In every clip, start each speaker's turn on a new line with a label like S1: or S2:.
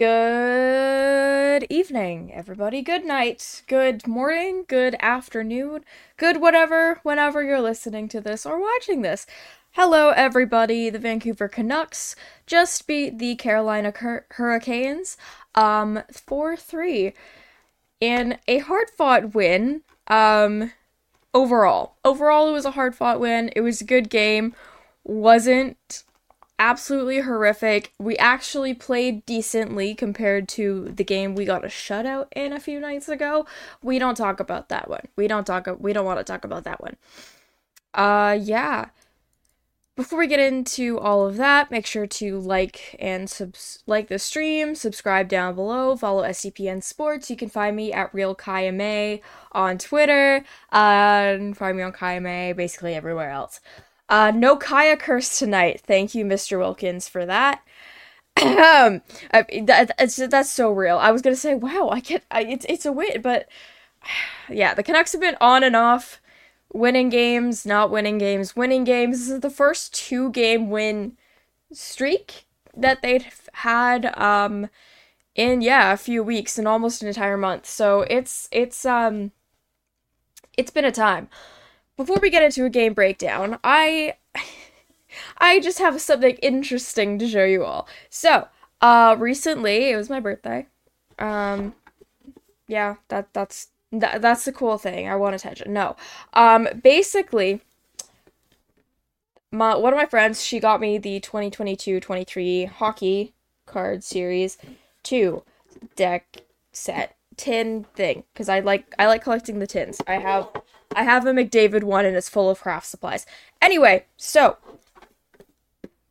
S1: Good evening, everybody. Good night. Good morning. Good afternoon. Good whatever, whenever you're listening to this or watching this. Hello, everybody. The Vancouver Canucks just beat the Carolina Cur- Hurricanes um 4-3 in a hard-fought win. Um overall. Overall it was a hard-fought win. It was a good game. Wasn't absolutely horrific. We actually played decently compared to the game we got a shutout in a few nights ago. We don't talk about that one. We don't talk we don't want to talk about that one. Uh yeah. Before we get into all of that, make sure to like and subs- like the stream, subscribe down below, follow SDPN Sports. You can find me at Real Kaja Mae on Twitter, uh, and find me on Kaja Mae basically everywhere else. Uh, no Kaya curse tonight. Thank you, Mr. Wilkins, for that. um, that, that's that's so real. I was gonna say, wow, I get, I, it's it's a win, but yeah, the Canucks have been on and off, winning games, not winning games, winning games. This is the first two game win streak that they've had um in yeah a few weeks and almost an entire month. So it's it's um it's been a time before we get into a game breakdown, I I just have something interesting to show you all. So, uh recently, it was my birthday. Um yeah, that that's that, that's the cool thing. I want attention. No. Um basically my one of my friends, she got me the 2022-23 hockey card series 2 deck set tin thing cuz I like I like collecting the tins. I have I have a McDavid one and it's full of craft supplies. Anyway, so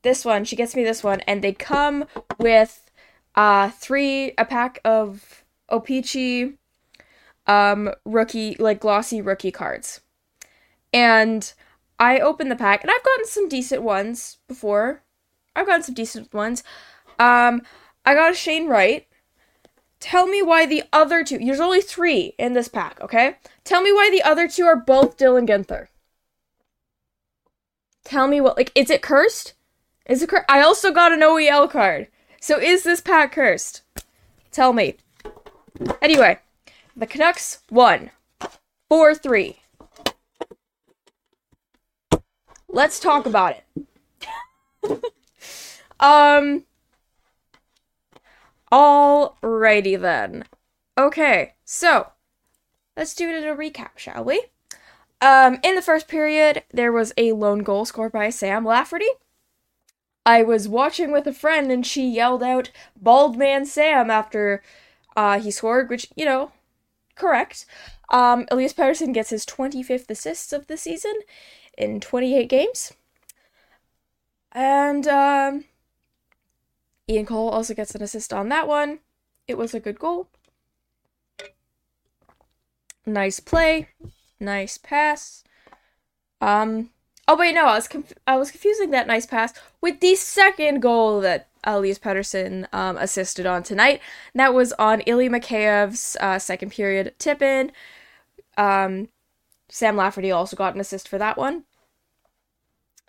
S1: this one, she gets me this one, and they come with uh three a pack of O-Pee-Chee um rookie like glossy rookie cards. And I opened the pack and I've gotten some decent ones before. I've gotten some decent ones. Um I got a Shane Wright. Tell me why the other two. There's only three in this pack, okay? Tell me why the other two are both Dylan Guenther. Tell me what, like, is it cursed? Is it cursed? I also got an OEL card. So is this pack cursed? Tell me. Anyway, the Canucks won 4 3. Let's talk about it. um. Alrighty then. Okay, so let's do a recap, shall we? Um, in the first period, there was a lone goal scored by Sam Lafferty. I was watching with a friend and she yelled out "Bald Man Sam" after uh, he scored, which you know, correct. Um, Elias Pettersson gets his 25th assists of the season in 28 games, and um, Ian Cole also gets an assist on that one. It was a good goal. Nice play, nice pass. Um. Oh wait, no, I was conf- I was confusing that nice pass with the second goal that Elias Pettersson um, assisted on tonight. And that was on Ilya Mikheyev's uh, second period tip in. Um, Sam Lafferty also got an assist for that one.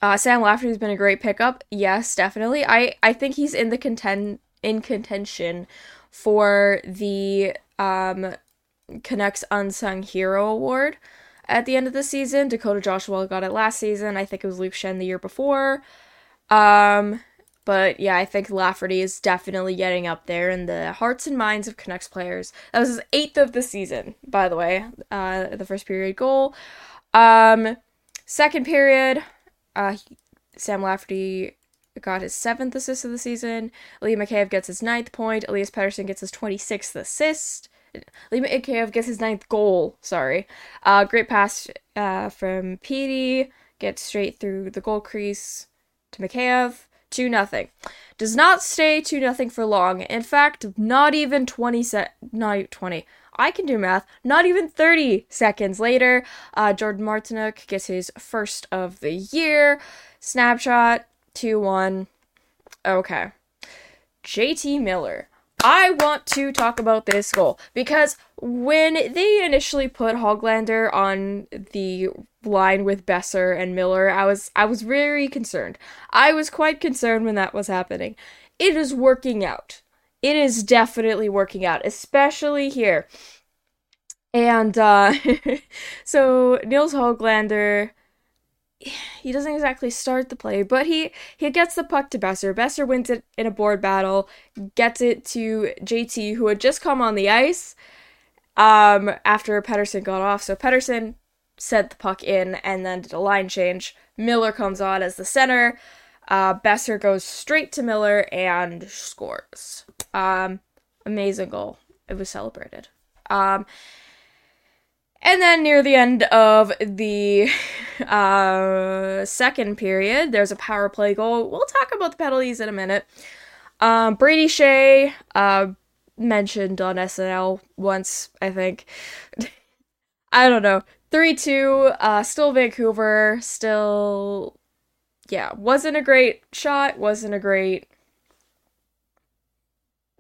S1: Uh, Sam Lafferty's been a great pickup. Yes, definitely. I, I think he's in the contend in contention for the um, Canucks Unsung Hero Award at the end of the season. Dakota Joshua got it last season. I think it was Luke Schenn the year before. Um, but yeah, I think Lafferty is definitely getting up there in the hearts and minds of Canucks players. That was his eighth of the season, by the way. Uh, the first period goal. Um, second period, uh, Sam Lafferty got his seventh assist of the season. Lee Mikheyev gets his ninth point. Elias Pettersson gets his 26th assist. Lee Mikheyev gets his ninth goal. Sorry. Uh, great pass uh, from Petey. Gets straight through the goal crease to Mikheyev. 2 nothing. Does not stay 2 nothing for long. In fact, not even 20 se- not 20. I can do math. Not even 30 seconds later, uh, Jordan Martinook gets his first of the year. Snapshot 2 1. Okay. JT Miller. I want to talk about this goal because when they initially put Hoglander on the line with Boeser and Miller, I was I was very concerned. I was quite concerned when that was happening. It is working out. It is definitely working out, especially here. And uh so Nils Hoglander he doesn't exactly start the play, but he he gets the puck to Boeser. Boeser wins it in a board battle, gets it to JT, who had just come on the ice um, after Pettersson got off. So Pettersson sent the puck in and then did a line change. Miller comes on as the center. Uh, Boeser goes straight to Miller and scores. Um, amazing goal. It was celebrated. Um, and then near the end of the uh, second period, there's a power play goal. We'll talk about the penalties in a minute. Um, Brady Skjei uh, mentioned on SNL once, I think. I don't know. 3 2, uh, still Vancouver, still. Yeah, wasn't a great shot, wasn't a great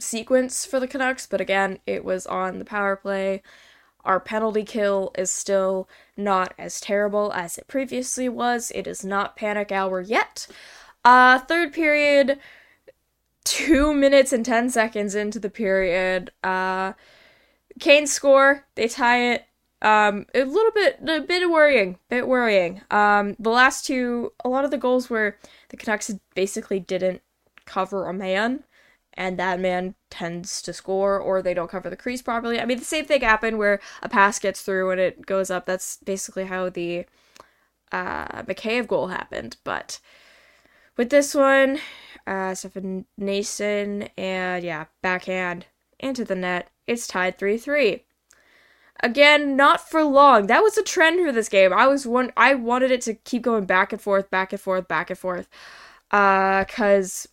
S1: sequence for the Canucks, but again, it was on the power play. Our penalty kill is still not as terrible as it previously was. It is not panic hour yet. Uh, third period, two minutes and 10 seconds into the period, uh, Kane score, they tie it. Um, a little bit, a bit worrying, bit worrying. Um, the last two, a lot of the goals were the Canucks basically didn't cover a man and that man tends to score or they don't cover the crease properly. I mean, the same thing happened where a pass gets through and it goes up. That's basically how the uh, Mikheyev goal happened. But with this one, uh, Stefan Noesen and yeah, backhand into the net. It's tied 3 3. Again, not for long. That was a trend for this game. I was one I wanted it to keep going back and forth, back and forth, back and forth. Uh, cause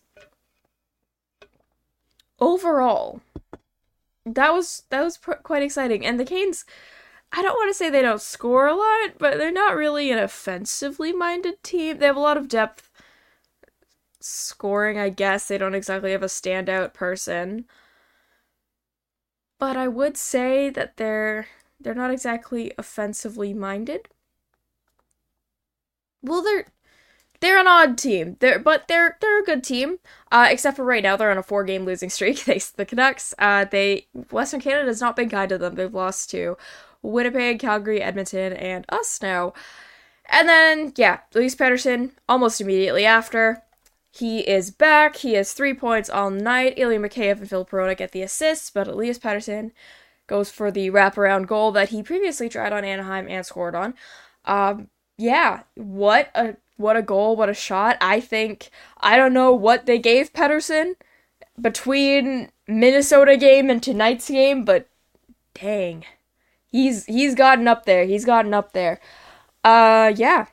S1: overall, that was that was pr- quite exciting. And the Canes, I don't want to say they don't score a lot, but they're not really an offensively minded team. They have a lot of depth scoring, I guess. They don't exactly have a standout person. But I would say that they're they're not exactly offensively minded. Well, they're they're an odd team. They're but they're they're a good team. Uh, except for right now, they're on a four game losing streak. They the Canucks. Uh, they Western Canada has not been kind to them. They've lost to Winnipeg, Calgary, Edmonton, and us now. And then yeah, Elias Pettersson almost immediately after. He is back. He has three points all night. Ilya Mikheyev and Filip Hronek get the assists, but Elias Pettersson goes for the wraparound goal that he previously tried on Anaheim and scored on. Um, yeah, what a what a goal, what a shot. I think I don't know what they gave Pettersson between Minnesota game and tonight's game, but dang. He's he's gotten up there. He's gotten up there. Uh yeah.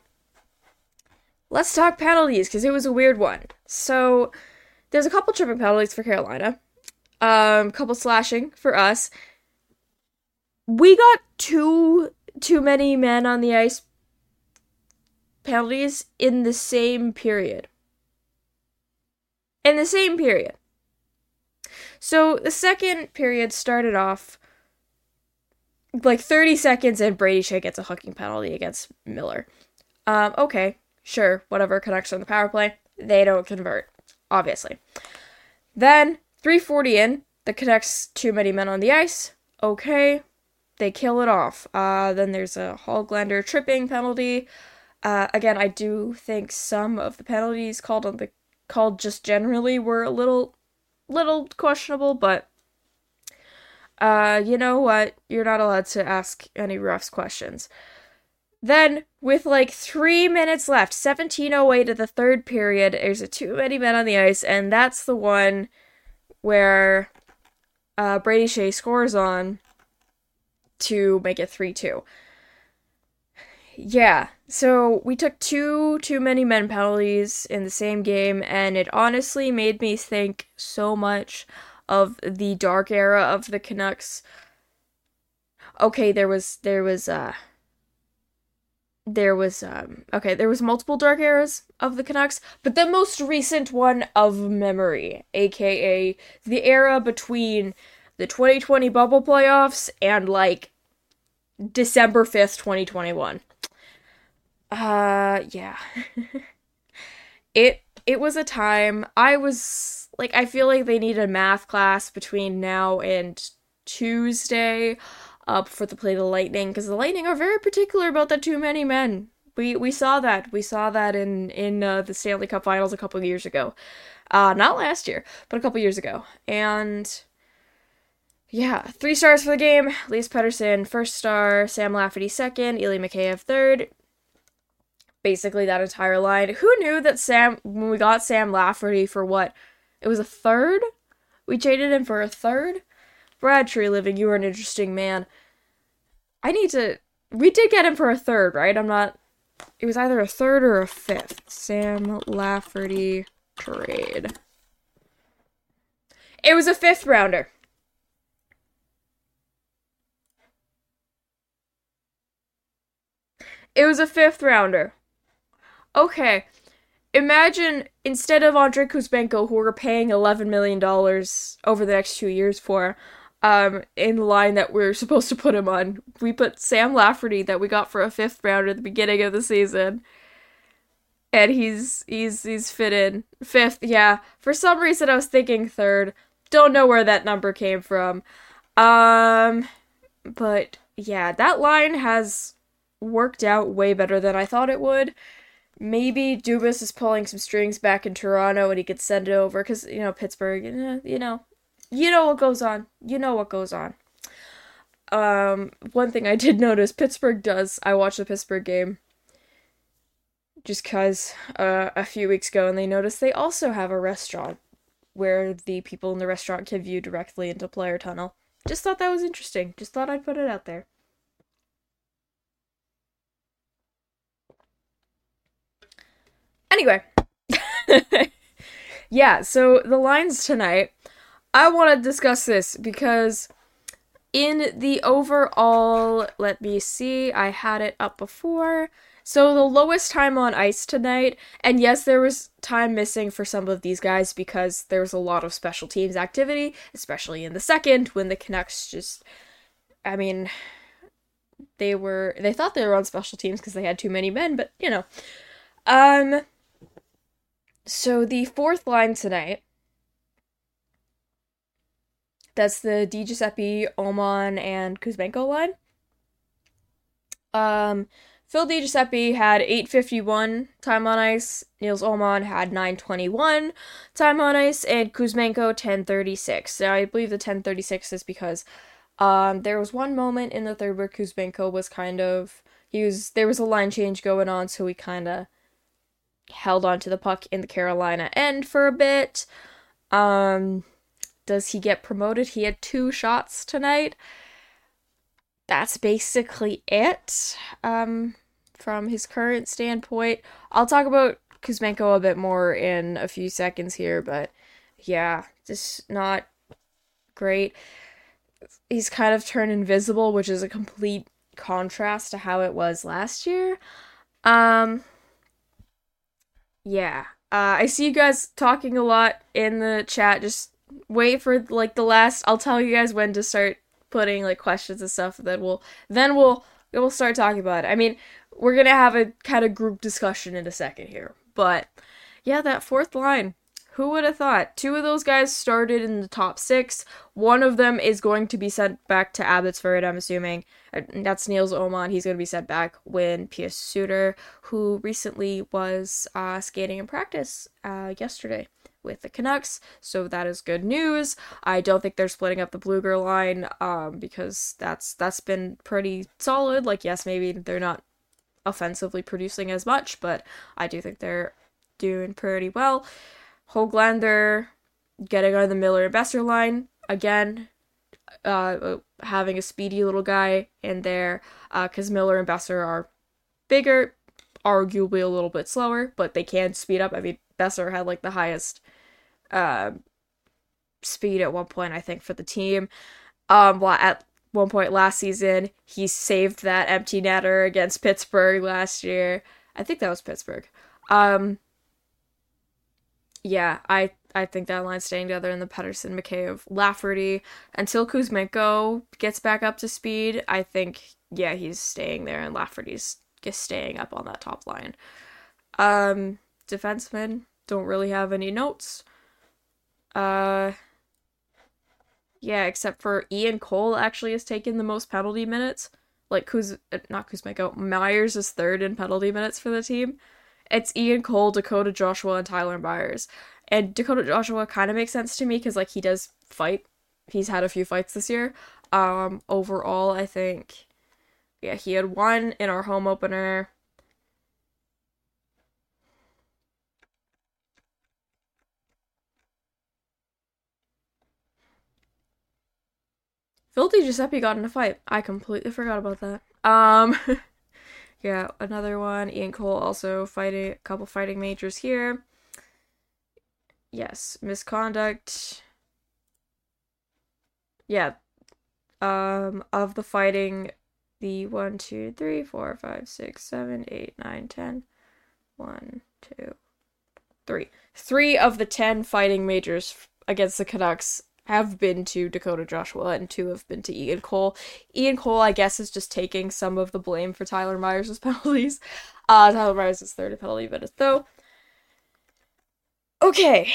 S1: Let's talk penalties cuz it was a weird one. So there's a couple tripping penalties for Carolina. Um couple slashing for us. We got two too many men on the ice penalties in the same period. In the same period. So the second period started off like 30 seconds and Brady Skjei gets a hooking penalty against Miller. Um, okay, Sure, whatever Canucks on the power play, they don't convert, obviously. Then 340 in, the Canucks too many men on the ice. Okay, they kill it off. Uh, then there's a Hoglander tripping penalty. Uh, again, I do think some of the penalties called on the called just generally were a little little questionable, but uh, you know what? You're not allowed to ask any refs questions. Then, with like three minutes left, 1708 of the third period, there's a too many men on the ice, and that's the one where uh, Brady Skjei scores on to make it 3 2. Yeah, so we took two too many men penalties in the same game, and it honestly made me think so much of the dark era of the Canucks. Okay, there was there was uh there was um okay there was multiple dark eras of the canucks but the most recent one of memory aka the era between the 2020 bubble playoffs and like december 5th 2021 uh yeah it it was a time i was like i feel like they need a math class between now and tuesday up for the play the Lightning because the Lightning are very particular about the too many men. We we saw that we saw that in in uh, the Stanley Cup Finals a couple years ago, uh, not last year, but a couple years ago, and yeah, three stars for the game. Elias Pettersson first star, Sam Lafferty second, Ilya Mikheyev third. Basically, that entire line. Who knew that Sam when we got Sam Lafferty for what? It was a third. We traded him for a third. Brad Treliving, you are an interesting man. I need to. We did get him for a third, right? I'm not. It was either a third or a fifth. Sam Lafferty trade. It was a fifth rounder. It was a fifth rounder. Okay. Imagine instead of Andrei Kuzmenko, who we're paying $11 million over the next two years for, um, in the line that we're supposed to put him on. We put Sam Lafferty that we got for a fifth round at the beginning of the season. And he's he's he's fit in. Fifth, yeah. For some reason I was thinking third. Don't know where that number came from. Um but yeah, that line has worked out way better than I thought it would. Maybe Dubas is pulling some strings back in Toronto and he could send it over because, you know, Pittsburgh, eh, you know, you know what goes on. You know what goes on. Um, one thing I did notice Pittsburgh does. I watched the Pittsburgh game just because uh, a few weeks ago, and they noticed they also have a restaurant where the people in the restaurant can view directly into player tunnel. Just thought that was interesting. Just thought I'd put it out there. Anyway. yeah, so the lines tonight I want to discuss this because in the overall, let me see, I had it up before. So the lowest time on ice tonight, and yes, there was time missing for some of these guys because there was a lot of special teams activity, especially in the second when the Canucks just, I mean, they were they thought they were on special teams because they had too many men, but you know, um. So the fourth line tonight that's the Di Giuseppe, Åman, and Kuzmenko line. Um, Phil Di Giuseppe had 851 time on ice, Nils Åman had 921 time on ice, and Kuzmenko 1036. Now, I believe the 1036 is because um, there was one moment in the third where Kuzmenko was kind of he was there was a line change going on, so he kind of held on to the puck in the Carolina end for a bit. Um, does he get promoted? He had two shots tonight. That's basically it um, from his current standpoint. I'll talk about Kuzmenko a bit more in a few seconds here, but yeah, just not great. He's kind of turned invisible, which is a complete contrast to how it was last year. Um, yeah. Uh, I see you guys talking a lot in the chat. Just wait for like the last I'll tell you guys when to start putting like questions and stuff then we'll then we'll we'll start talking about it. I mean, we're gonna have a kind of group discussion in a second here. But yeah, that fourth line. Who would have thought? Two of those guys started in the top six. One of them is going to be sent back to Abbotsford, I'm assuming. Uh, that's Nils Åman. He's going to be sent back when Pius Suter, who recently was uh, skating in practice uh, yesterday with the Canucks, so that is good news. I don't think they're splitting up the Blueger line um, because that's that's been pretty solid. Like yes, maybe they're not offensively producing as much, but I do think they're doing pretty well. Hoglander getting on the Miller and Boeser line again, uh, having a speedy little guy in there because uh, Miller and Boeser are bigger, arguably a little bit slower, but they can speed up. I mean, Boeser had like the highest uh, speed at one point, I think, for the team. Um, well, at one point last season, he saved that empty netter against Pittsburgh last year. I think that was Pittsburgh. Um, yeah, I I think that line's staying together in the Pettersson, Mikheyev, Lafferty until Kuzmenko gets back up to speed. I think yeah, he's staying there, and Lafferty's just staying up on that top line. Um, defensemen don't really have any notes. Uh, yeah, except for Ian Cole actually has taken the most penalty minutes. Like Kuz, uh, not Kuzmenko, Myers is third in penalty minutes for the team. It's Ian Cole, Dakota Joshua, and Tyler Myers. And Dakota Joshua kind of makes sense to me because like he does fight. He's had a few fights this year. Um, overall, I think, yeah, he had one in our home opener. Phil Giuseppe got in a fight. I completely forgot about that. Um, yeah, another one. Ian Cole also fighting a couple fighting majors here. Yes, misconduct. Yeah. Um, of the fighting, the one, two, three, four, five, six, seven, eight, nine, ten. One, two, three. Three of the ten fighting majors against the Canucks have been to Dakota Joshua and two have been to Ian Cole. Ian Cole, I guess, is just taking some of the blame for Tyler Myers' penalties. Uh, Tyler Myers third penalty minutes, though. Okay,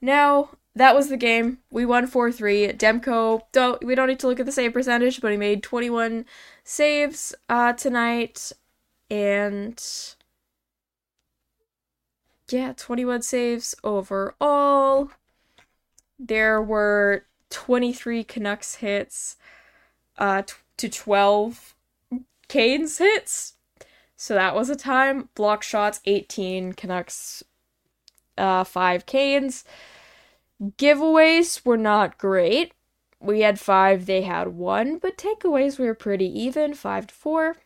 S1: now that was the game. We won 4 3. Demko, don't, we don't need to look at the save percentage, but he made 21 saves uh, tonight. And yeah, 21 saves overall. There were 23 Canucks hits uh, t- to 12 Canes hits. So that was a time. Block shots 18 Canucks uh, 5 Canes. Giveaways were not great. We had 5, they had 1, but takeaways were pretty even 5 to 4.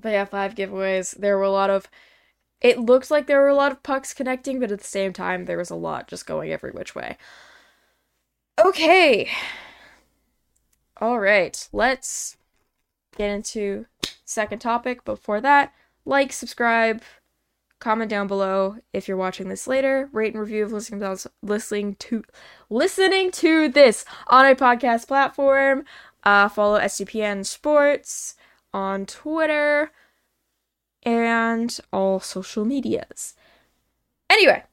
S1: But yeah, 5 giveaways. There were a lot of it looked like there were a lot of pucks connecting, but at the same time, there was a lot just going every which way. Okay. All right, let's get into second topic. Before that, like, subscribe, comment down below if you're watching this later. Rate and review of listening to listening to listening to this on a podcast platform. Uh, follow SDPN Sports on Twitter and all social medias. Anyway,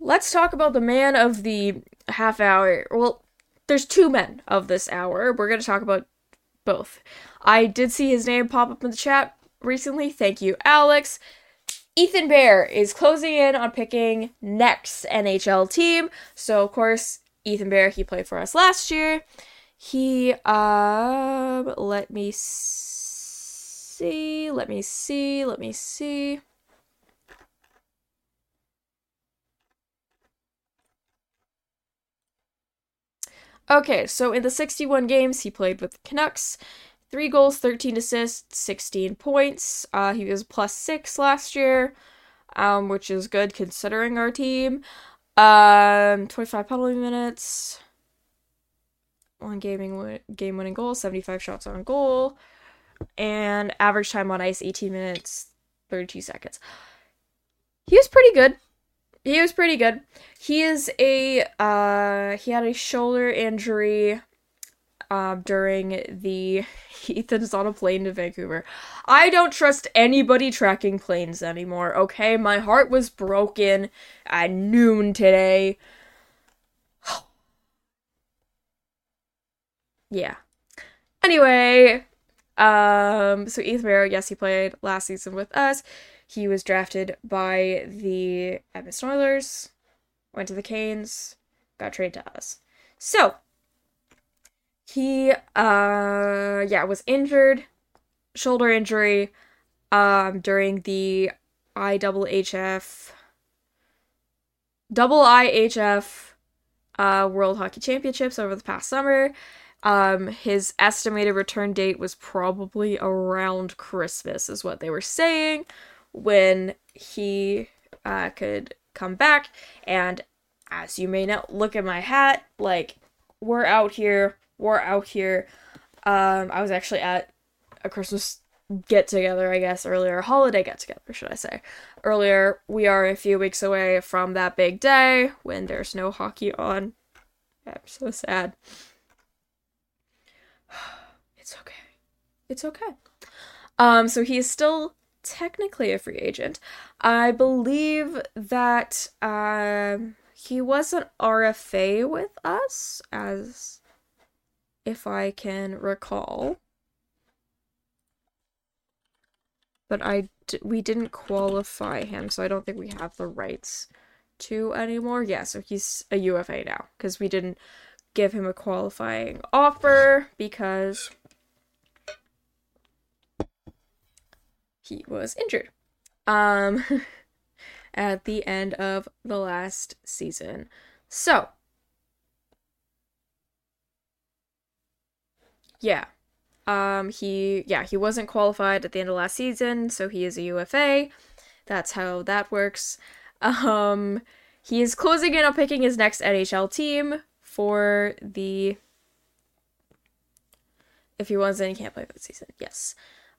S1: let's talk about the man of the half hour. Well, there's two men of this hour. We're going to talk about both. I did see his name pop up in the chat recently. Thank you, Alex. Ethan Bear is closing in on picking next NHL team. So, of course, Ethan Bear, he played for us last year. He, um, let me see see, let me see, let me see. Okay, so in the 61 games he played with the Canucks, 3 goals, 13 assists, 16 points. Uh, he was plus 6 last year, um, which is good considering our team. Um, 25 penalty minutes, one gaming game winning goal, 75 shots on goal and average time on ice 18 minutes 32 seconds. He was pretty good. He was pretty good. He is a uh he had a shoulder injury um, during the Ethan is on a plane to Vancouver. I don't trust anybody tracking planes anymore, okay? My heart was broken at noon today. yeah. Anyway, um, so Ethan Bear, yes, he played last season with us. He was drafted by the Edmonton Oilers, went to the Canes, got traded to us. So, he uh yeah was injured shoulder injury um during the IHF double IHF uh World Hockey Championships over the past summer. Um his estimated return date was probably around Christmas is what they were saying when he uh could come back and as you may know look at my hat like we're out here we're out here. Um, I was actually at a Christmas get together, I guess, earlier, holiday get together, should I say. Earlier, we are a few weeks away from that big day when there's no hockey on. I'm so sad. It's okay. It's okay. Um, so he is still technically a free agent. I believe that um he was an RFA with us as if I can recall. But I d- we didn't qualify him, so I don't think we have the rights to anymore. Yeah, so he's a UFA now because we didn't give him a qualifying offer because he was injured. Um at the end of the last season. So, Yeah. Um he yeah, he wasn't qualified at the end of last season, so he is a UFA. That's how that works. Um he is closing in on picking his next NHL team for the if he wants then he can't play for the season. Yes.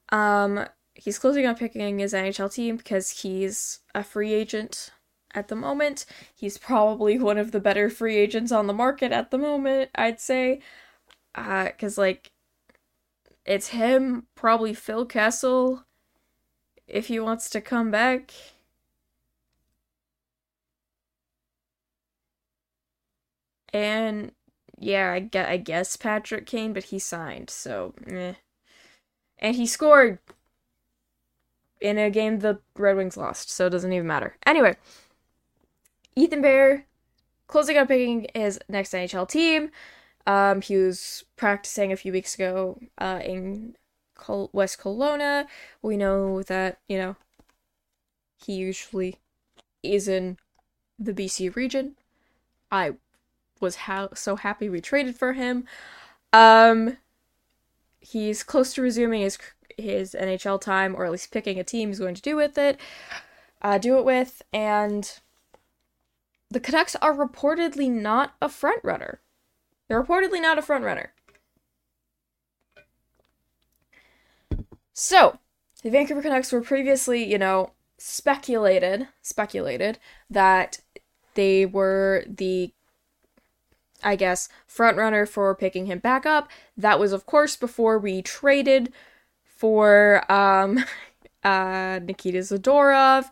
S1: Um he's closing on picking his NHL team because he's a free agent at the moment. He's probably one of the better free agents on the market at the moment, I'd say uh cuz like it's him probably Phil Kessel if he wants to come back and yeah I, gue- I guess Patrick Kane but he signed so eh. and he scored in a game the Red Wings lost so it doesn't even matter anyway Ethan Bear closing up picking his next NHL team um, he was practicing a few weeks ago uh, in Col- West Kelowna. We know that, you know, he usually is in the BC region. I was ha- so happy we traded for him. Um, he's close to resuming his his NHL time, or at least picking a team he's going to do with it, uh, do it with, and the Canucks are reportedly not a front runner. They're reportedly not a front runner. So, the Vancouver Canucks were previously, you know, speculated, speculated that they were the I guess front runner for picking him back up. That was of course before we traded for um uh Nikita Zadorov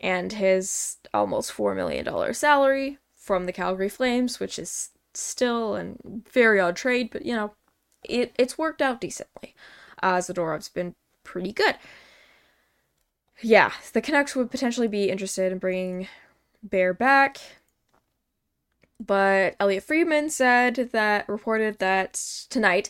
S1: and his almost 4 million dollar salary from the Calgary Flames, which is still a very odd trade, but you know, it it's worked out decently. Uh, Zadorov's been pretty good. Yeah, the Canucks would potentially be interested in bringing Bear back, but Elliotte Friedman said that reported that tonight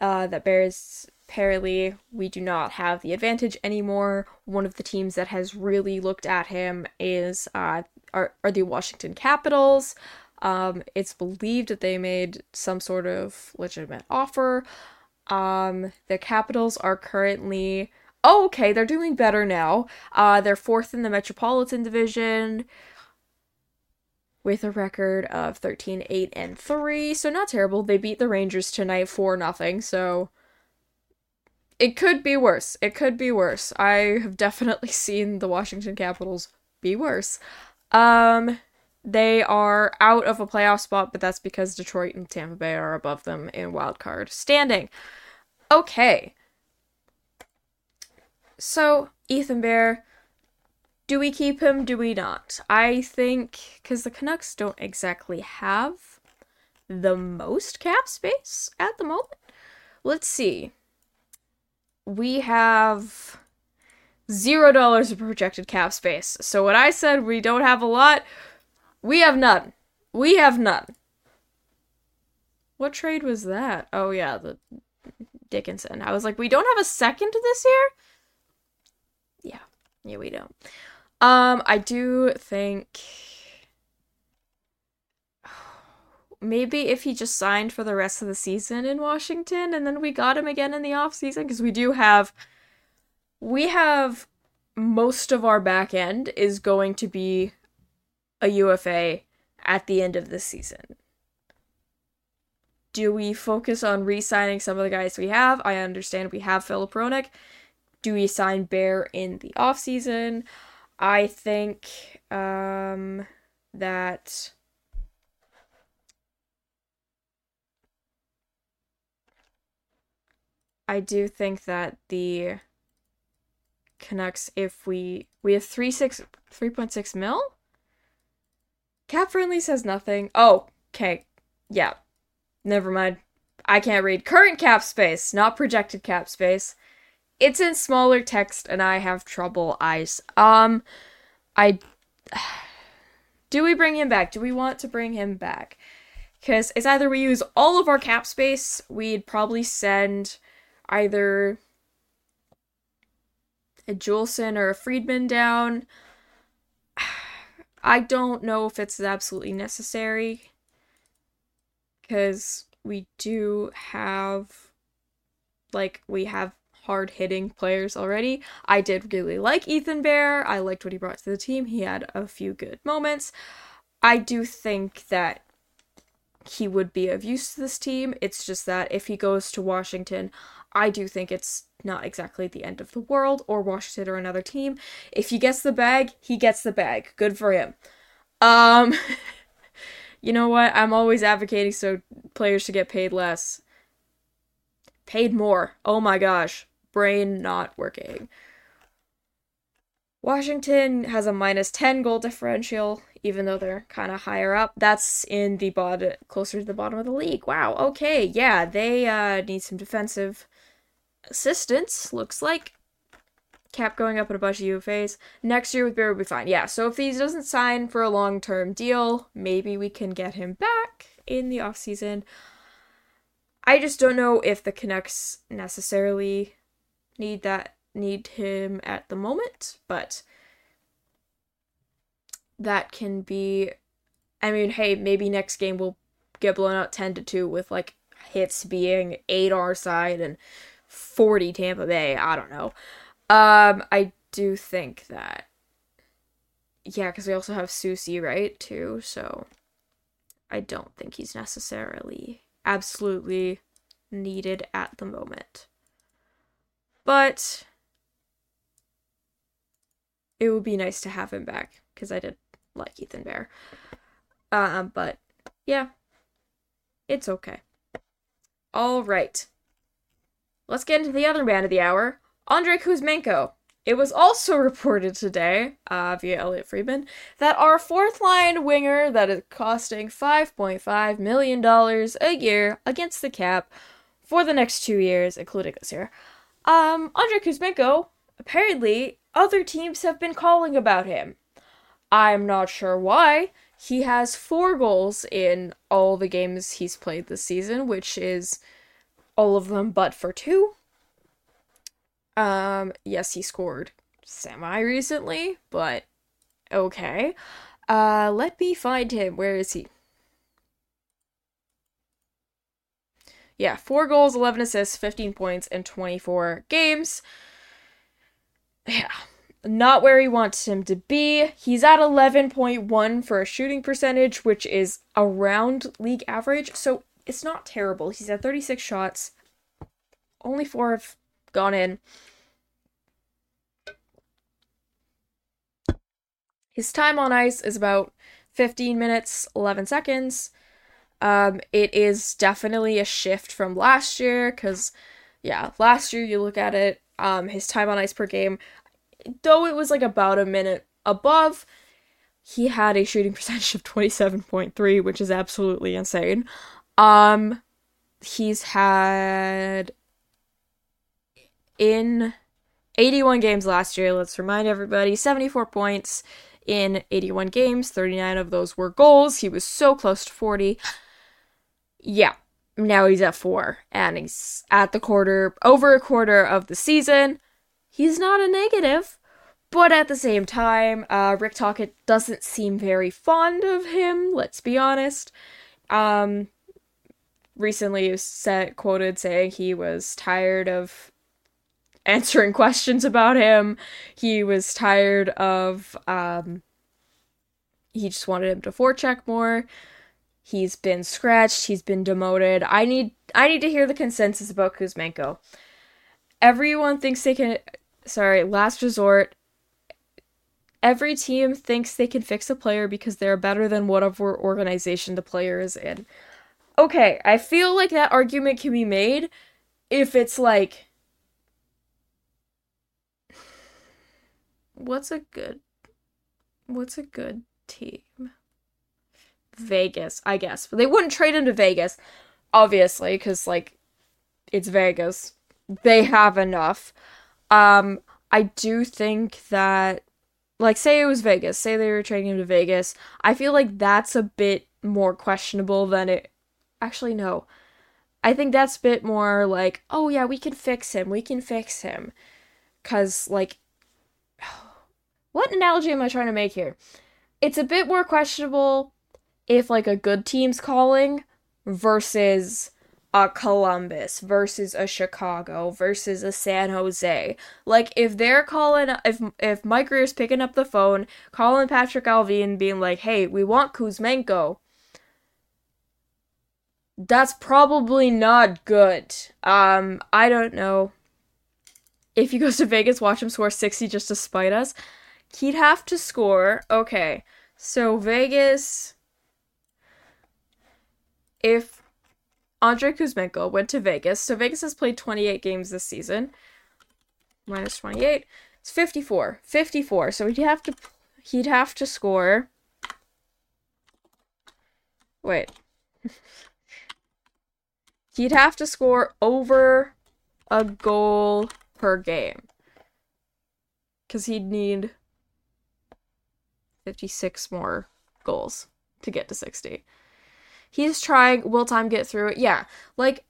S1: uh, that Bears apparently we do not have the advantage anymore. One of the teams that has really looked at him is uh, are, are the Washington Capitals. Um, it's believed that they made some sort of legitimate offer. Um, the Capitals are currently oh, okay, they're doing better now. Uh, they're fourth in the Metropolitan Division with a record of 13 8 and 3 so not terrible they beat the rangers tonight for nothing so it could be worse it could be worse i have definitely seen the washington capitals be worse um They are out of a playoff spot, but that's because Detroit and Tampa Bay are above them in wild card standing. Okay. So, Ethan Bear, do we keep him? Do we not? I think because the Canucks don't exactly have the most cap space at the moment. Let's see. We have zero dollars of projected cap space. So what I said we don't have a lot, we have none. We have none. What trade was that? Oh yeah, the Dickinson. I was like, we don't have a second this year? Yeah. Yeah, we don't. Um, I do think maybe if he just signed for the rest of the season in Washington and then we got him again in the off season because we do have we have most of our back end is going to be a UFA at the end of the season. Do we focus on re-signing some of the guys we have? I understand we have Filip Hronek. Do we sign Bear in the off season? I think um, that I do think that the Canucks, if we we have three six three point six mil. Cap friendly says nothing. Oh, okay, yeah, never mind. I can't read current cap space, not projected cap space. It's in smaller text, and I have trouble eyes. Um, I do we bring him back? Do we want to bring him back? Because it's either we use all of our cap space, we'd probably send either a Juulsen or a Friedman down. I don't know if it's absolutely necessary because we do have like we have hard hitting players already. I did really like Ethan Bear. I liked what he brought to the team. He had a few good moments. I do think that he would be of use to this team. It's just that if he goes to Washington, I do think it's not exactly the end of the world or Washington or another team. If he gets the bag, he gets the bag. Good for him. Um you know what? I'm always advocating so players should get paid less. Paid more. Oh my gosh. Brain not working. Washington has a minus 10 goal differential, even though they're kind of higher up. That's in the bottom, closer to the bottom of the league. Wow, okay, yeah, they uh, need some defensive assistance, looks like. Cap going up in a bunch of UFAs. Next year with Bear will be fine. Yeah, so if he doesn't sign for a long term deal, maybe we can get him back in the offseason. I just don't know if the Canucks necessarily need that need him at the moment, but that can be I mean, hey, maybe next game we'll get blown out 10 to 2 with like hits being 8 our side and 40 Tampa Bay. I don't know. Um, I do think that. Yeah, because we also have Soucy, right, too, so I don't think he's necessarily absolutely needed at the moment. But it would be nice to have him back because I did like Ethan Bear. Um, but yeah, it's okay. All right. Let's get into the other man of the hour, Andrei Kuzmenko. It was also reported today, uh, via Elliotte Friedman, that our fourth line winger that is costing $5.5 million a year against the cap for the next two years, including this year. Um, Andrei Kuzmenko, apparently, other teams have been calling about him. I'm not sure why. He has four goals in all the games he's played this season, which is all of them but for two. Um, yes, he scored semi recently, but okay. Uh, let me find him. Where is he? Yeah, four goals, 11 assists, 15 points in 24 games. Yeah, not where he wants him to be. He's at 11.1 for a shooting percentage, which is around league average. So it's not terrible. He's had 36 shots. Only four have gone in. His time on ice is about 15 minutes, 11 seconds. Um, it is definitely a shift from last year because, yeah, last year you look at it, um, his time on ice per game, though it was like about a minute above, he had a shooting percentage of 27.3, which is absolutely insane. Um, he's had in 81 games last year, let's remind everybody 74 points in 81 games, 39 of those were goals. He was so close to 40. Yeah, now he's at four, and he's at the quarter, over a quarter of the season. He's not a negative, but at the same time, uh, Rick Tocchet doesn't seem very fond of him, let's be honest. Um, recently said, quoted saying he was tired of answering questions about him. He was tired of um he just wanted him to forecheck more. He's been scratched, he's been demoted. I need I need to hear the consensus about Kuzmenko. Everyone thinks they can sorry, last resort. Every team thinks they can fix a player because they're better than whatever organization the player is in. Okay, I feel like that argument can be made if it's like what's a good what's a good team? Vegas, I guess. But they wouldn't trade him to Vegas, obviously, because like it's Vegas. They have enough. Um, I do think that like say it was Vegas, say they were trading him to Vegas, I feel like that's a bit more questionable than it actually no. I think that's a bit more like, oh yeah, we can fix him, we can fix him. Cause like what analogy am I trying to make here? It's a bit more questionable if like a good team's calling versus a Columbus versus a Chicago versus a San Jose. Like if they're calling if if Mike Grier's picking up the phone, calling Patrick Allvin being like, "Hey, we want Kuzmenko." That's probably not good. Um I don't know. If he goes to Vegas, watch him score 60 just to spite us. He'd have to score. Okay. So Vegas if Andrei Kuzmenko went to Vegas, so Vegas has played 28 games this season. Minus 28. It's 54. 54. So he'd have to he'd have to score Wait. he'd have to score over a goal per game. Cuz he'd need 56 more goals to get to 60. He's trying. Will time get through it? Yeah. Like,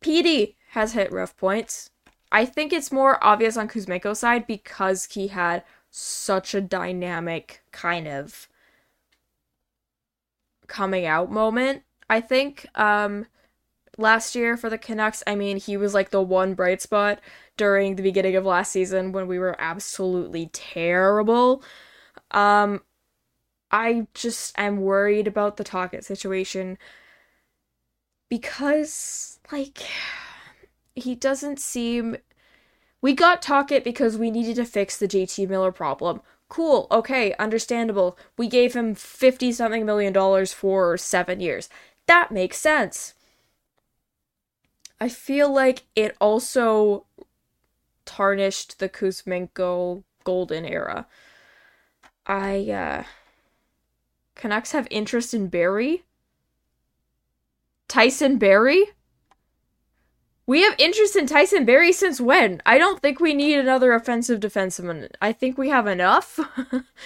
S1: PD has hit rough points. I think it's more obvious on Kuzmenko's side because he had such a dynamic kind of coming out moment. I think um last year for the Canucks, I mean, he was like the one bright spot during the beginning of last season when we were absolutely terrible. Um I just am worried about the Tocchet situation because, like, he doesn't seem. We got Tocchet because we needed to fix the JT Miller problem. Cool, okay, understandable. We gave him 50 something million dollars for seven years. That makes sense. I feel like it also tarnished the Kuzmenko golden era. I, uh Canucks have interest in Barrie. Tyson Barrie? We have interest in Tyson Barrie since when? I don't think we need another offensive defenseman. I think we have enough.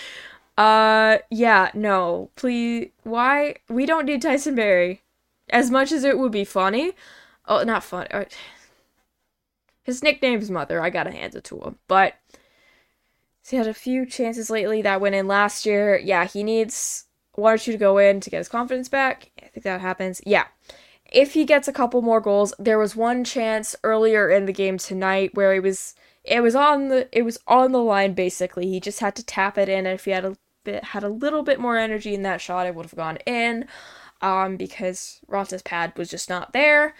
S1: uh yeah, no. Please why we don't need Tyson Barrie. As much as it would be funny. Oh, not fun. Uh, his nickname's Mother. I gotta hand it to him. But he had a few chances lately that went in last year. Yeah, he needs one or two to go in to get his confidence back. I think that happens. Yeah. If he gets a couple more goals, there was one chance earlier in the game tonight where he was it was on the it was on the line basically. He just had to tap it in and if he had a bit had a little bit more energy in that shot, it would have gone in. Um because Raanta's pad was just not there.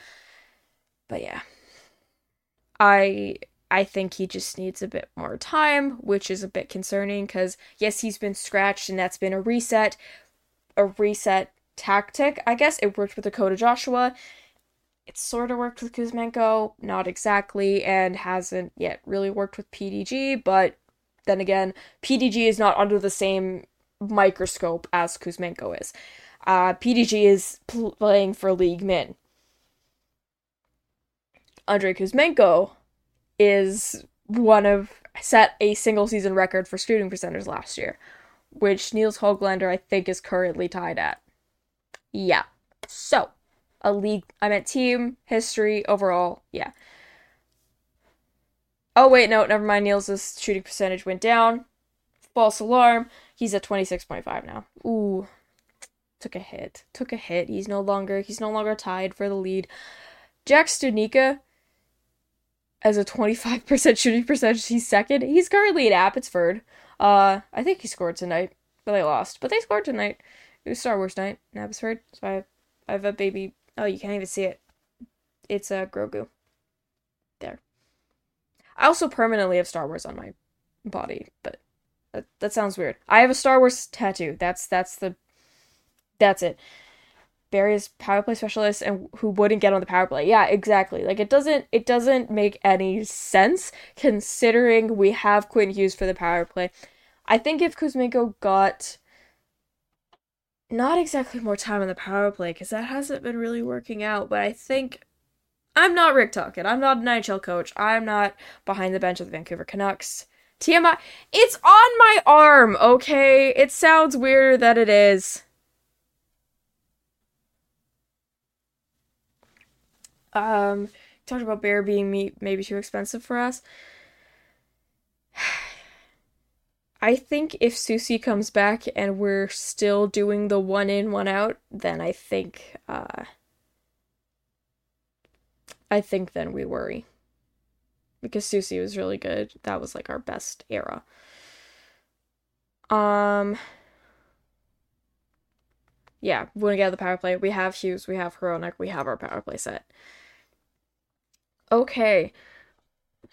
S1: But yeah. I I think he just needs a bit more time, which is a bit concerning because, yes, he's been scratched and that's been a reset, a reset tactic. I guess it worked with Dakota Joshua. It sort of worked with Kuzmenko, not exactly, and hasn't yet really worked with PDG, but then again, PDG is not under the same microscope as Kuzmenko is. Uh, PDG is pl- playing for League Min. Andrei Kuzmenko is one of set a single season record for shooting percentages last year, which Nils Hoglander I think is currently tied at. Yeah. So, a league I meant team history overall. Yeah. Oh wait, no, never mind. Nils' shooting percentage went down. False alarm. He's at 26.5 now. Ooh. Took a hit. Took a hit. He's no longer he's no longer tied for the lead. Jack Studnicka as a 25% shooting percentage. He's second. He's currently at Abbotsford. Uh, I think he scored tonight, but they lost. But they scored tonight. It was Star Wars night in Abbotsford. So I, I have a baby. Oh, you can't even see it. It's a uh, Grogu. There. I also permanently have Star Wars on my body, but that, that sounds weird. I have a Star Wars tattoo. That's that's the that's it. Barrie's power play specialist and who wouldn't get on the power play. Yeah, exactly. Like it doesn't it doesn't make any sense considering we have Quinn Hughes for the power play. I think if Kuzmenko got not exactly more time on the power play because that hasn't been really working out, but I think I'm not Rick Tocchet. I'm not an NHL coach. I'm not behind the bench of the Vancouver Canucks. TMI. It's on my arm, okay? It sounds weirder than it is. Um, talked about Barrie being meat maybe too expensive for us. I think if Soucy comes back and we're still doing the one in, one out, then I think uh I think then we worry. Because Soucy was really good. That was like our best era. Um Yeah, to get the power play. We have Hughes, we have Hronek, we have our power play set. Okay.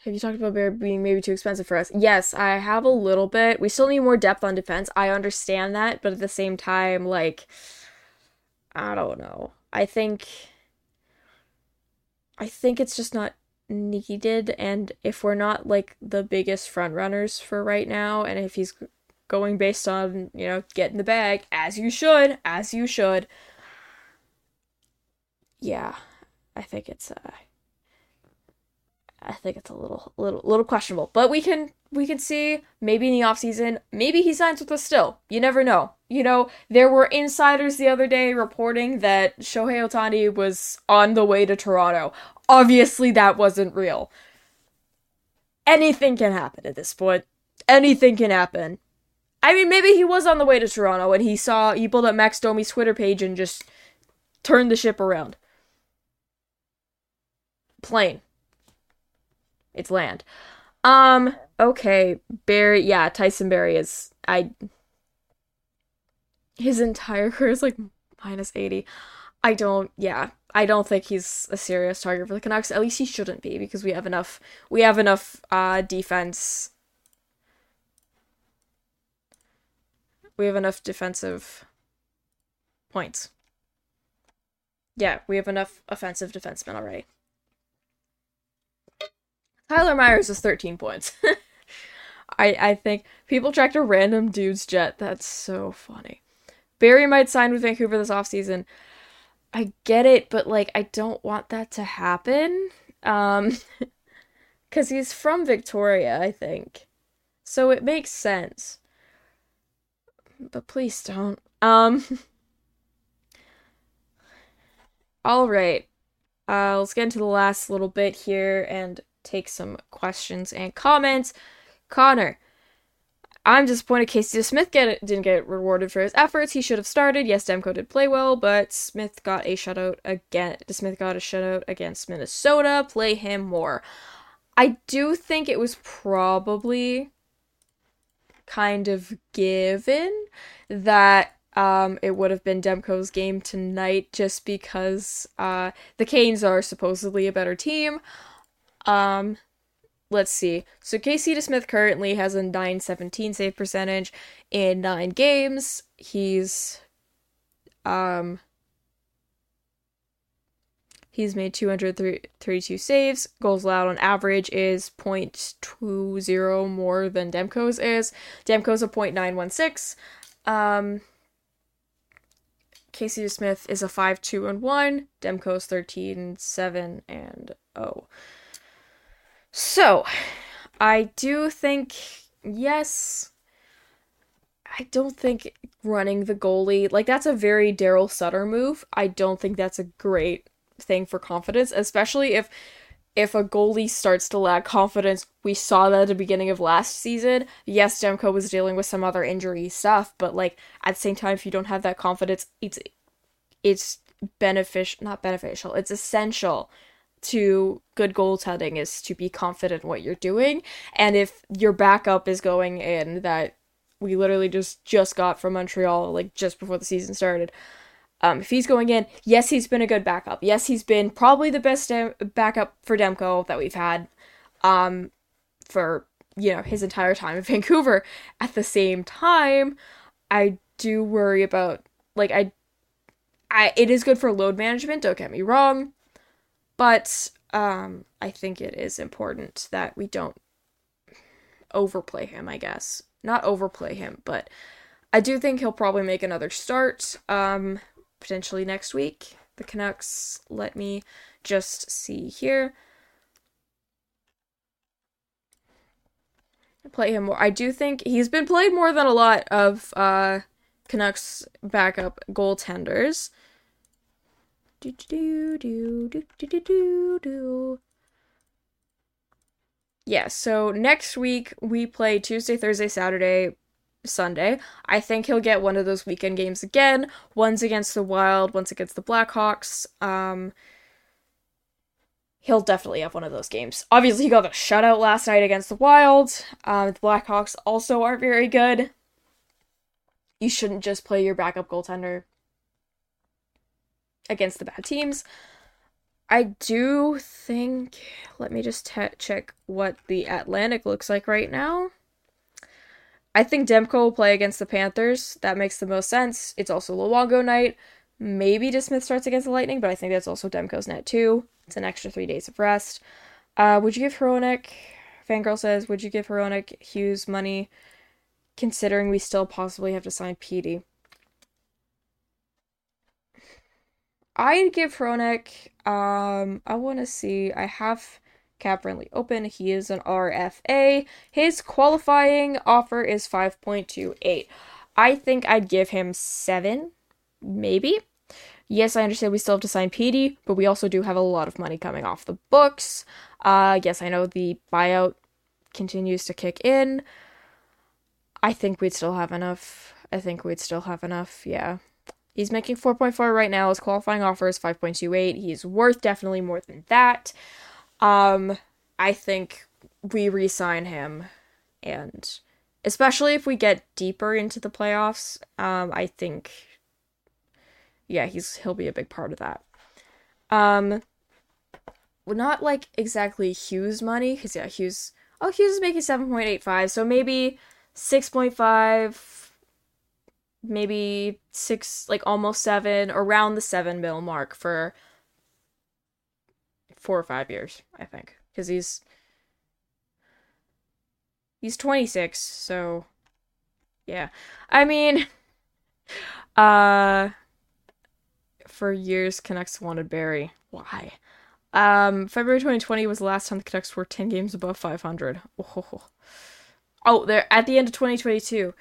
S1: Have you talked about Barrie being maybe too expensive for us? Yes, I have a little bit. We still need more depth on defense. I understand that, but at the same time, like, I don't know. I think. I think it's just not needed, and if we're not like the biggest front runners for right now, and if he's going based on you know getting the bag as you should, as you should, yeah, I think it's uh I think it's a little little little questionable. But we can we can see maybe in the off season, maybe he signs with us still. You never know. You know, there were insiders the other day reporting that Shohei Ohtani was on the way to Toronto. Obviously that wasn't real. Anything can happen at this point. Anything can happen. I mean, maybe he was on the way to Toronto and he saw he pulled up Max Domi's Twitter page and just turned the ship around. Plain. It's land. Um, okay. Barrie, yeah, Tyson Barrie is, I, his entire career is like minus 80. I don't, yeah, I don't think he's a serious target for the Canucks. At least he shouldn't be because we have enough, we have enough, uh, defense. We have enough defensive points. Yeah, we have enough offensive defensemen already. Tyler Myers is 13 points. I I think people tracked a random dude's jet. That's so funny. Barrie might sign with Vancouver this offseason. I get it, but like I don't want that to happen. Um cuz he's from Victoria, I think. So it makes sense. But please don't. Um All right. Uh, let's get into the last little bit here and take some questions and comments. Connor, I'm disappointed Casey Smith get, didn't get rewarded for his efforts. He should have started. Yes, Demko did play well, but Smith got a shutout again. Smith got a shutout against Minnesota. Play him more. I do think it was probably kind of given that um, it would have been Demko's game tonight just because uh, the Canes are supposedly a better team. Um, let's see. So Casey DeSmith currently has a 917 save percentage in 9 games. He's um He's made 232 saves. Goals allowed on average is 0.20 more than Demko's is. Demko's a 0.916. Um, Casey Smith is a 5 2 and 1. Demko's 13 7 and 0. So, I do think, yes, I don't think running the goalie, like, that's a very Daryl Sutter move. I don't think that's a great thing for confidence, especially if if a goalie starts to lack confidence. We saw that at the beginning of last season. Yes, Demko was dealing with some other injury stuff, but like at the same time, if you don't have that confidence, it's it's beneficial not beneficial, it's essential to good goaltending is to be confident what you're doing. And if your backup is going in that we literally just just got from Montreal like just before the season started, um, if he's going in, yes, he's been a good backup. Yes, he's been probably the best backup for Demko that we've had um, for you know his entire time in Vancouver. At the same time, I do worry about like I, I it is good for load management. Don't get me wrong, but um, I think it is important that we don't overplay him. I guess not overplay him, but I do think he'll probably make another start. Um, potentially next week. The Canucks, let me just see here. Play him more. I do think he's been played more than a lot of uh, Canucks backup goaltenders. Yeah, so next week we play Tuesday, Thursday, Saturday, Sunday. I think he'll get one of those weekend games again. One's against the Wild, one's against the Blackhawks. Um, he'll definitely have one of those games. Obviously, he got a shutout last night against the Wild. Um, the Blackhawks also aren't very good. You shouldn't just play your backup goaltender against the bad teams. I do think. Let me just te- check what the Atlantic looks like right now. I think Demko will play against the Panthers. That makes the most sense. It's also Luongo night. Maybe DeSmith starts against the Lightning, but I think that's also Demko's net too. It's an extra three days of rest. Uh, would you give Hronek? Fangirl says, would you give Hronek Hughes money, considering we still possibly have to sign Petey? I'd give Hronek. Um, I want to see. I have cap friendly open. He is an RFA. His qualifying offer is 5.28. I think I'd give him 7, maybe. Yes, I understand we still have to sign Petey, but we also do have a lot of money coming off the books. Uh, yes, I know the buyout continues to kick in. I think we'd still have enough. I think we'd still have enough, yeah. He's making 4.4 right now. His qualifying offer is 5.28. He's worth definitely more than that. Um, I think we re-sign him, and especially if we get deeper into the playoffs, um, I think, yeah, he's he'll be a big part of that. Um, not like exactly Hughes money, because yeah, Hughes. Oh, Hughes is making seven point eight five, so maybe six point five, maybe six, like almost seven, around the seven mil mark for four or five years, I think, because he's he's 26, so yeah. I mean, uh, for years, Canucks wanted Barrie. Why? Um, February 2020 was the last time the Canucks were 10 games above 500. Oh, oh they're at the end of 2022.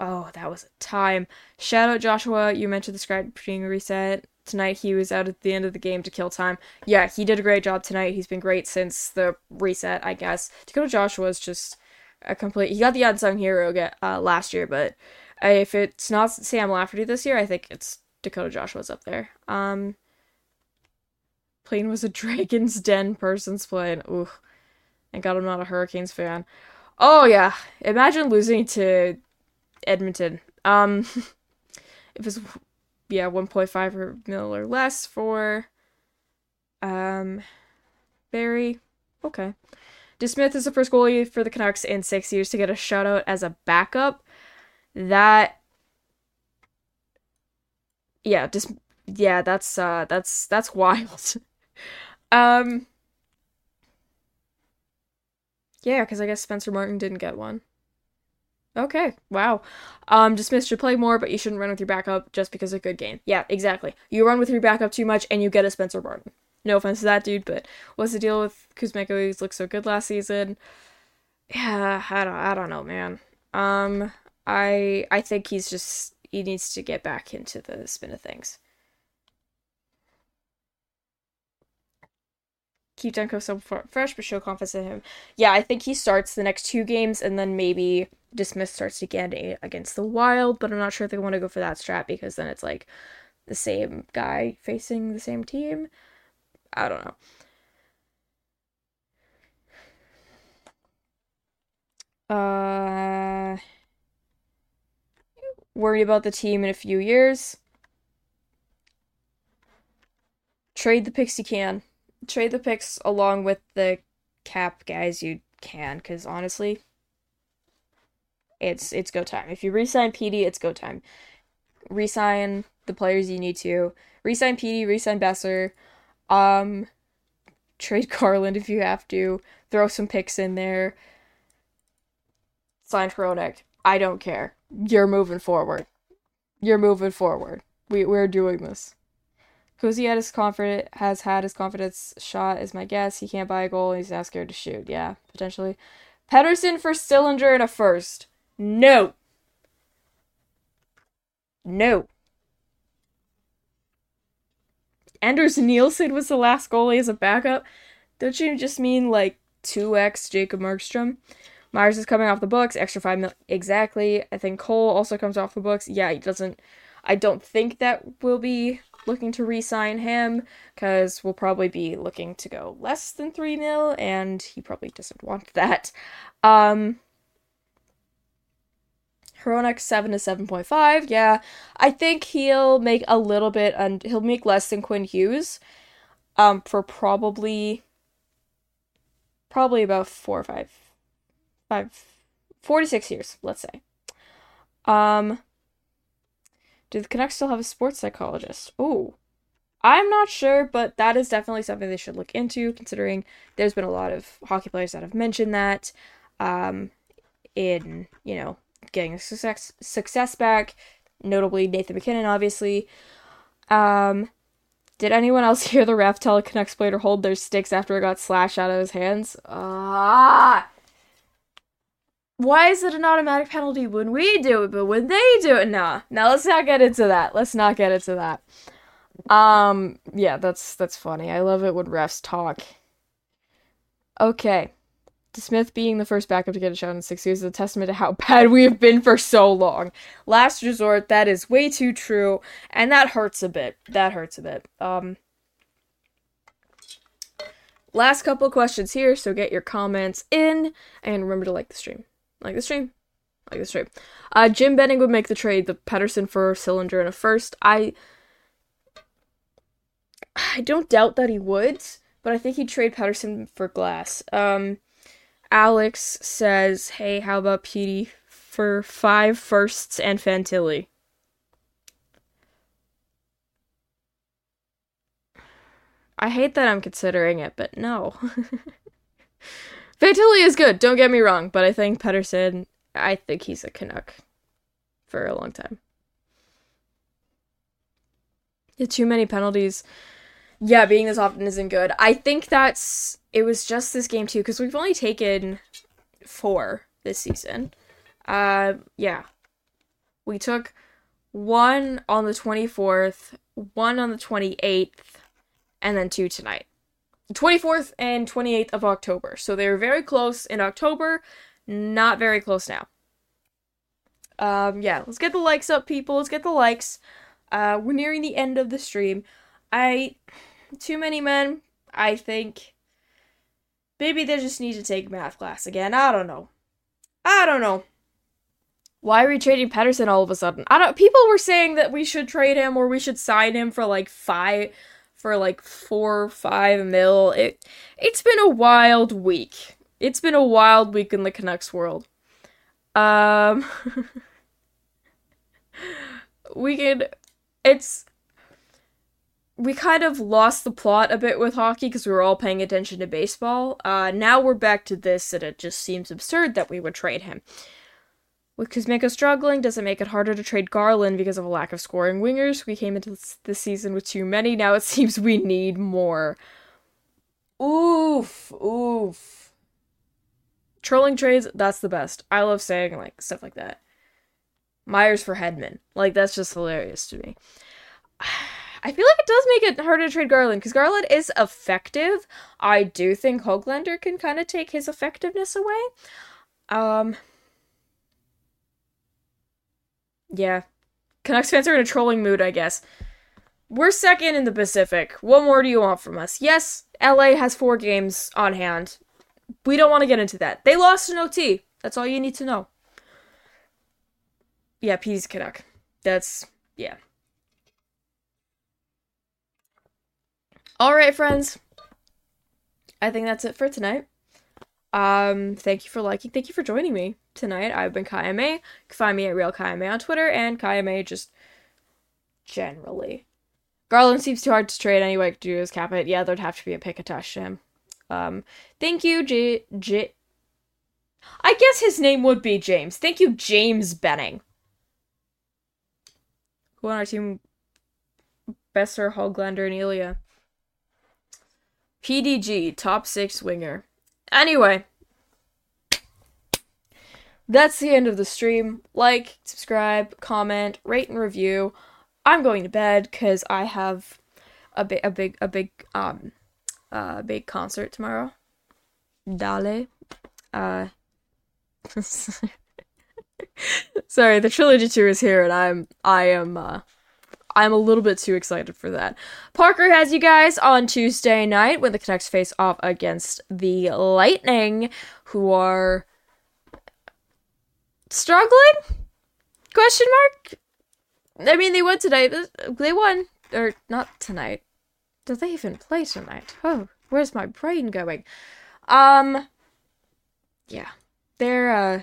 S1: Oh, that was a time. Shout out Joshua. You mentioned the script being reset tonight he was out at the end of the game to kill time. Yeah, he did a great job tonight. He's been great since the reset, I guess. Dakota Joshua is just a complete. He got the unsung hero get, uh, last year, but if it's not Sam Lafferty this year, I think it's Dakota Joshua's up there. Um, plane was a Dragon's Den person's plane. Ooh, and God, I'm not a Hurricanes fan. Oh yeah, imagine losing to Edmonton. Um, if it's yeah, 1.5 or mil or less for um Barrie. Okay. DeSmith is the first goalie for the Canucks in six years to get a shutout as a backup. That, yeah, just yeah, that's uh, that's that's wild. um, yeah, because I guess Spencer Martin didn't get one. Okay, wow. Um, DeSmith should play more, but you shouldn't run with your backup just because of good game. Yeah, exactly. You run with your backup too much, and you get a Spencer Martin. No offense to that dude, but what's the deal with Kuzmenko? He's looked so good last season. Yeah, I don't, I don't know, man. Um, I, I think he's just he needs to get back into the spin of things. Keep Demko so fresh, but show confidence in him. Yeah, I think he starts the next two games, and then maybe DeSmith starts again against the Wild. But I'm not sure if they want to go for that strat because then it's like the same guy facing the same team. I don't know. Uh, worry about the team in a few years. Trade the picks you can. Trade the picks along with the cap guys you can, because honestly, it's it's go time. If you resign PD, it's go time. Resign the players you need to. Resign PD, resign Boeser. Um, trade Garland if you have to. Throw some picks in there. Sign Hronek. I don't care. You're moving forward. You're moving forward. We we're doing this. Cozy had his confident has had his confidence shot is my guess. He can't buy a goal. He's now scared to shoot. Yeah, potentially. Pettersson for Sillinger in a first. No. No. Anders Nilsson was the last goalie as a backup. Don't you just mean like 2x Jacob Markstrom? Myers is coming off the books, extra 5 mil exactly. I think Cole also comes off the books. Yeah, he doesn't I don't think that we'll be looking to re-sign him cuz we'll probably be looking to go less than 3 mil and he probably doesn't want that. Um Hronek 7 to 7.5. Yeah, I think he'll make a little bit and he'll make less than Quinn Hughes um for probably probably about 4 or 5 5 46 years, let's say. Um do the Canucks still have a sports psychologist? Oh. I'm not sure, but that is definitely something they should look into, considering there's been a lot of hockey players that have mentioned that um, in, you know, getting success success back, notably Nathan MacKinnon, obviously. Um, did anyone else hear the ref tell a Canucks player to hold their sticks after it got slashed out of his hands? Ah! Why is it an automatic penalty when we do it, but when they do it, nah. Now let's not get into that. Let's not get into that. Um, yeah, that's that's funny. I love it when refs talk. Okay. Smith being the first backup to get a shot in six years is a testament to how bad we have been for so long. Last resort, that is way too true, and that hurts a bit. That hurts a bit. Um, last couple questions here, so get your comments in, and remember to like the stream. Like the stream. Like the stream. Uh, Jim Benning would make the trade, the Pettersson for Sillinger in a first. I I don't doubt that he would, but I think he'd trade Pettersson for Glass. Um, Alex says, "Hey, how about Petey for five firsts and Fantilli?" I hate that I'm considering it, but no. Fantilli is good, don't get me wrong, but I think Pettersson, I think he's a Canuck for a long time. Yeah, too many penalties. Yeah, being this often isn't good. I think that's it was just this game too because we've only taken four this season. Uh, yeah, we took one on the twenty fourth, one on the twenty eighth, and then two tonight. 24th and 28th of October. So they were very close in October, not very close now. Um, yeah, let's get the likes up, people. Let's get the likes. Uh, we're nearing the end of the stream. I, too many men. I think maybe they just need to take math class again. I don't know. I don't know. Why are we trading Pettersson all of a sudden? I don't. People were saying that we should trade him or we should sign him for like five, for like four, five mil. It, it's been a wild week. It's been a wild week in the Canucks world. Um, we could. It's. We kind of lost the plot a bit with hockey because we were all paying attention to baseball. Uh, now we're back to this, and it just seems absurd that we would trade him. With Kuzmenko struggling, does it make it harder to trade Garland because of a lack of scoring wingers? We came into this season with too many. Now it seems we need more. Oof, oof. Trolling trades, that's the best. I love saying like stuff like that. Myers for Hedman. Like that's just hilarious to me. I feel like it does make it harder to trade Garland because Garland is effective. I do think Hoglander can kind of take his effectiveness away. Um Yeah. Canucks fans are in a trolling mood, I guess. We're second in the Pacific. What more do you want from us? Yes, LA has four games on hand. We don't want to get into that. They lost an OT. That's all you need to know. Yeah, P's Canuck. That's, yeah. All right, friends. I think that's it for tonight. Um, thank you for liking. Thank you for joining me tonight. I've been Kaja Mae. You can find me at Real Kaja Mae on Twitter and Kaja Mae just generally. Garland seems too hard to trade anyway. Could do is cap it. Yeah, there'd have to be a pick attached to him. Um, thank you, J. J. I guess his name would be James. Thank you, James Benning. Who on our team? Boeser, Hoglander, and Ilya. PDG, top six winger. Anyway, that's the end of the stream. Like, subscribe, comment, rate, and review. I'm going to bed because I have a big, a big, a big, um, uh, big concert tomorrow. Dale. Uh. Sorry, the trilogy tour is here, and I'm, I am, uh, I'm a little bit too excited for that. Parker has you guys on Tuesday night when the Canucks face off against the Lightning, who are struggling? Question mark. I mean, they won tonight. They won, or not tonight. Do they even play tonight? Oh, where's my brain going? Um, yeah, they're uh,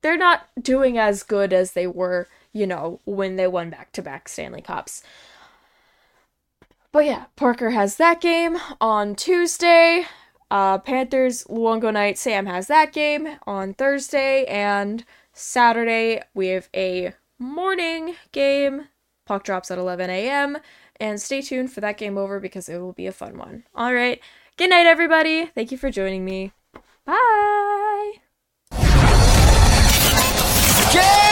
S1: they're not doing as good as they were, you know, when they won back-to-back Stanley Cups. But yeah, Parker has that game on Tuesday. Uh, Panthers Luongo night. Sam has that game on Thursday, and Saturday, we have a morning game. Puck drops at 11 a.m. And stay tuned for that game over because it will be a fun one. All right. Good night, everybody. Thank you for joining me. Bye. Yeah!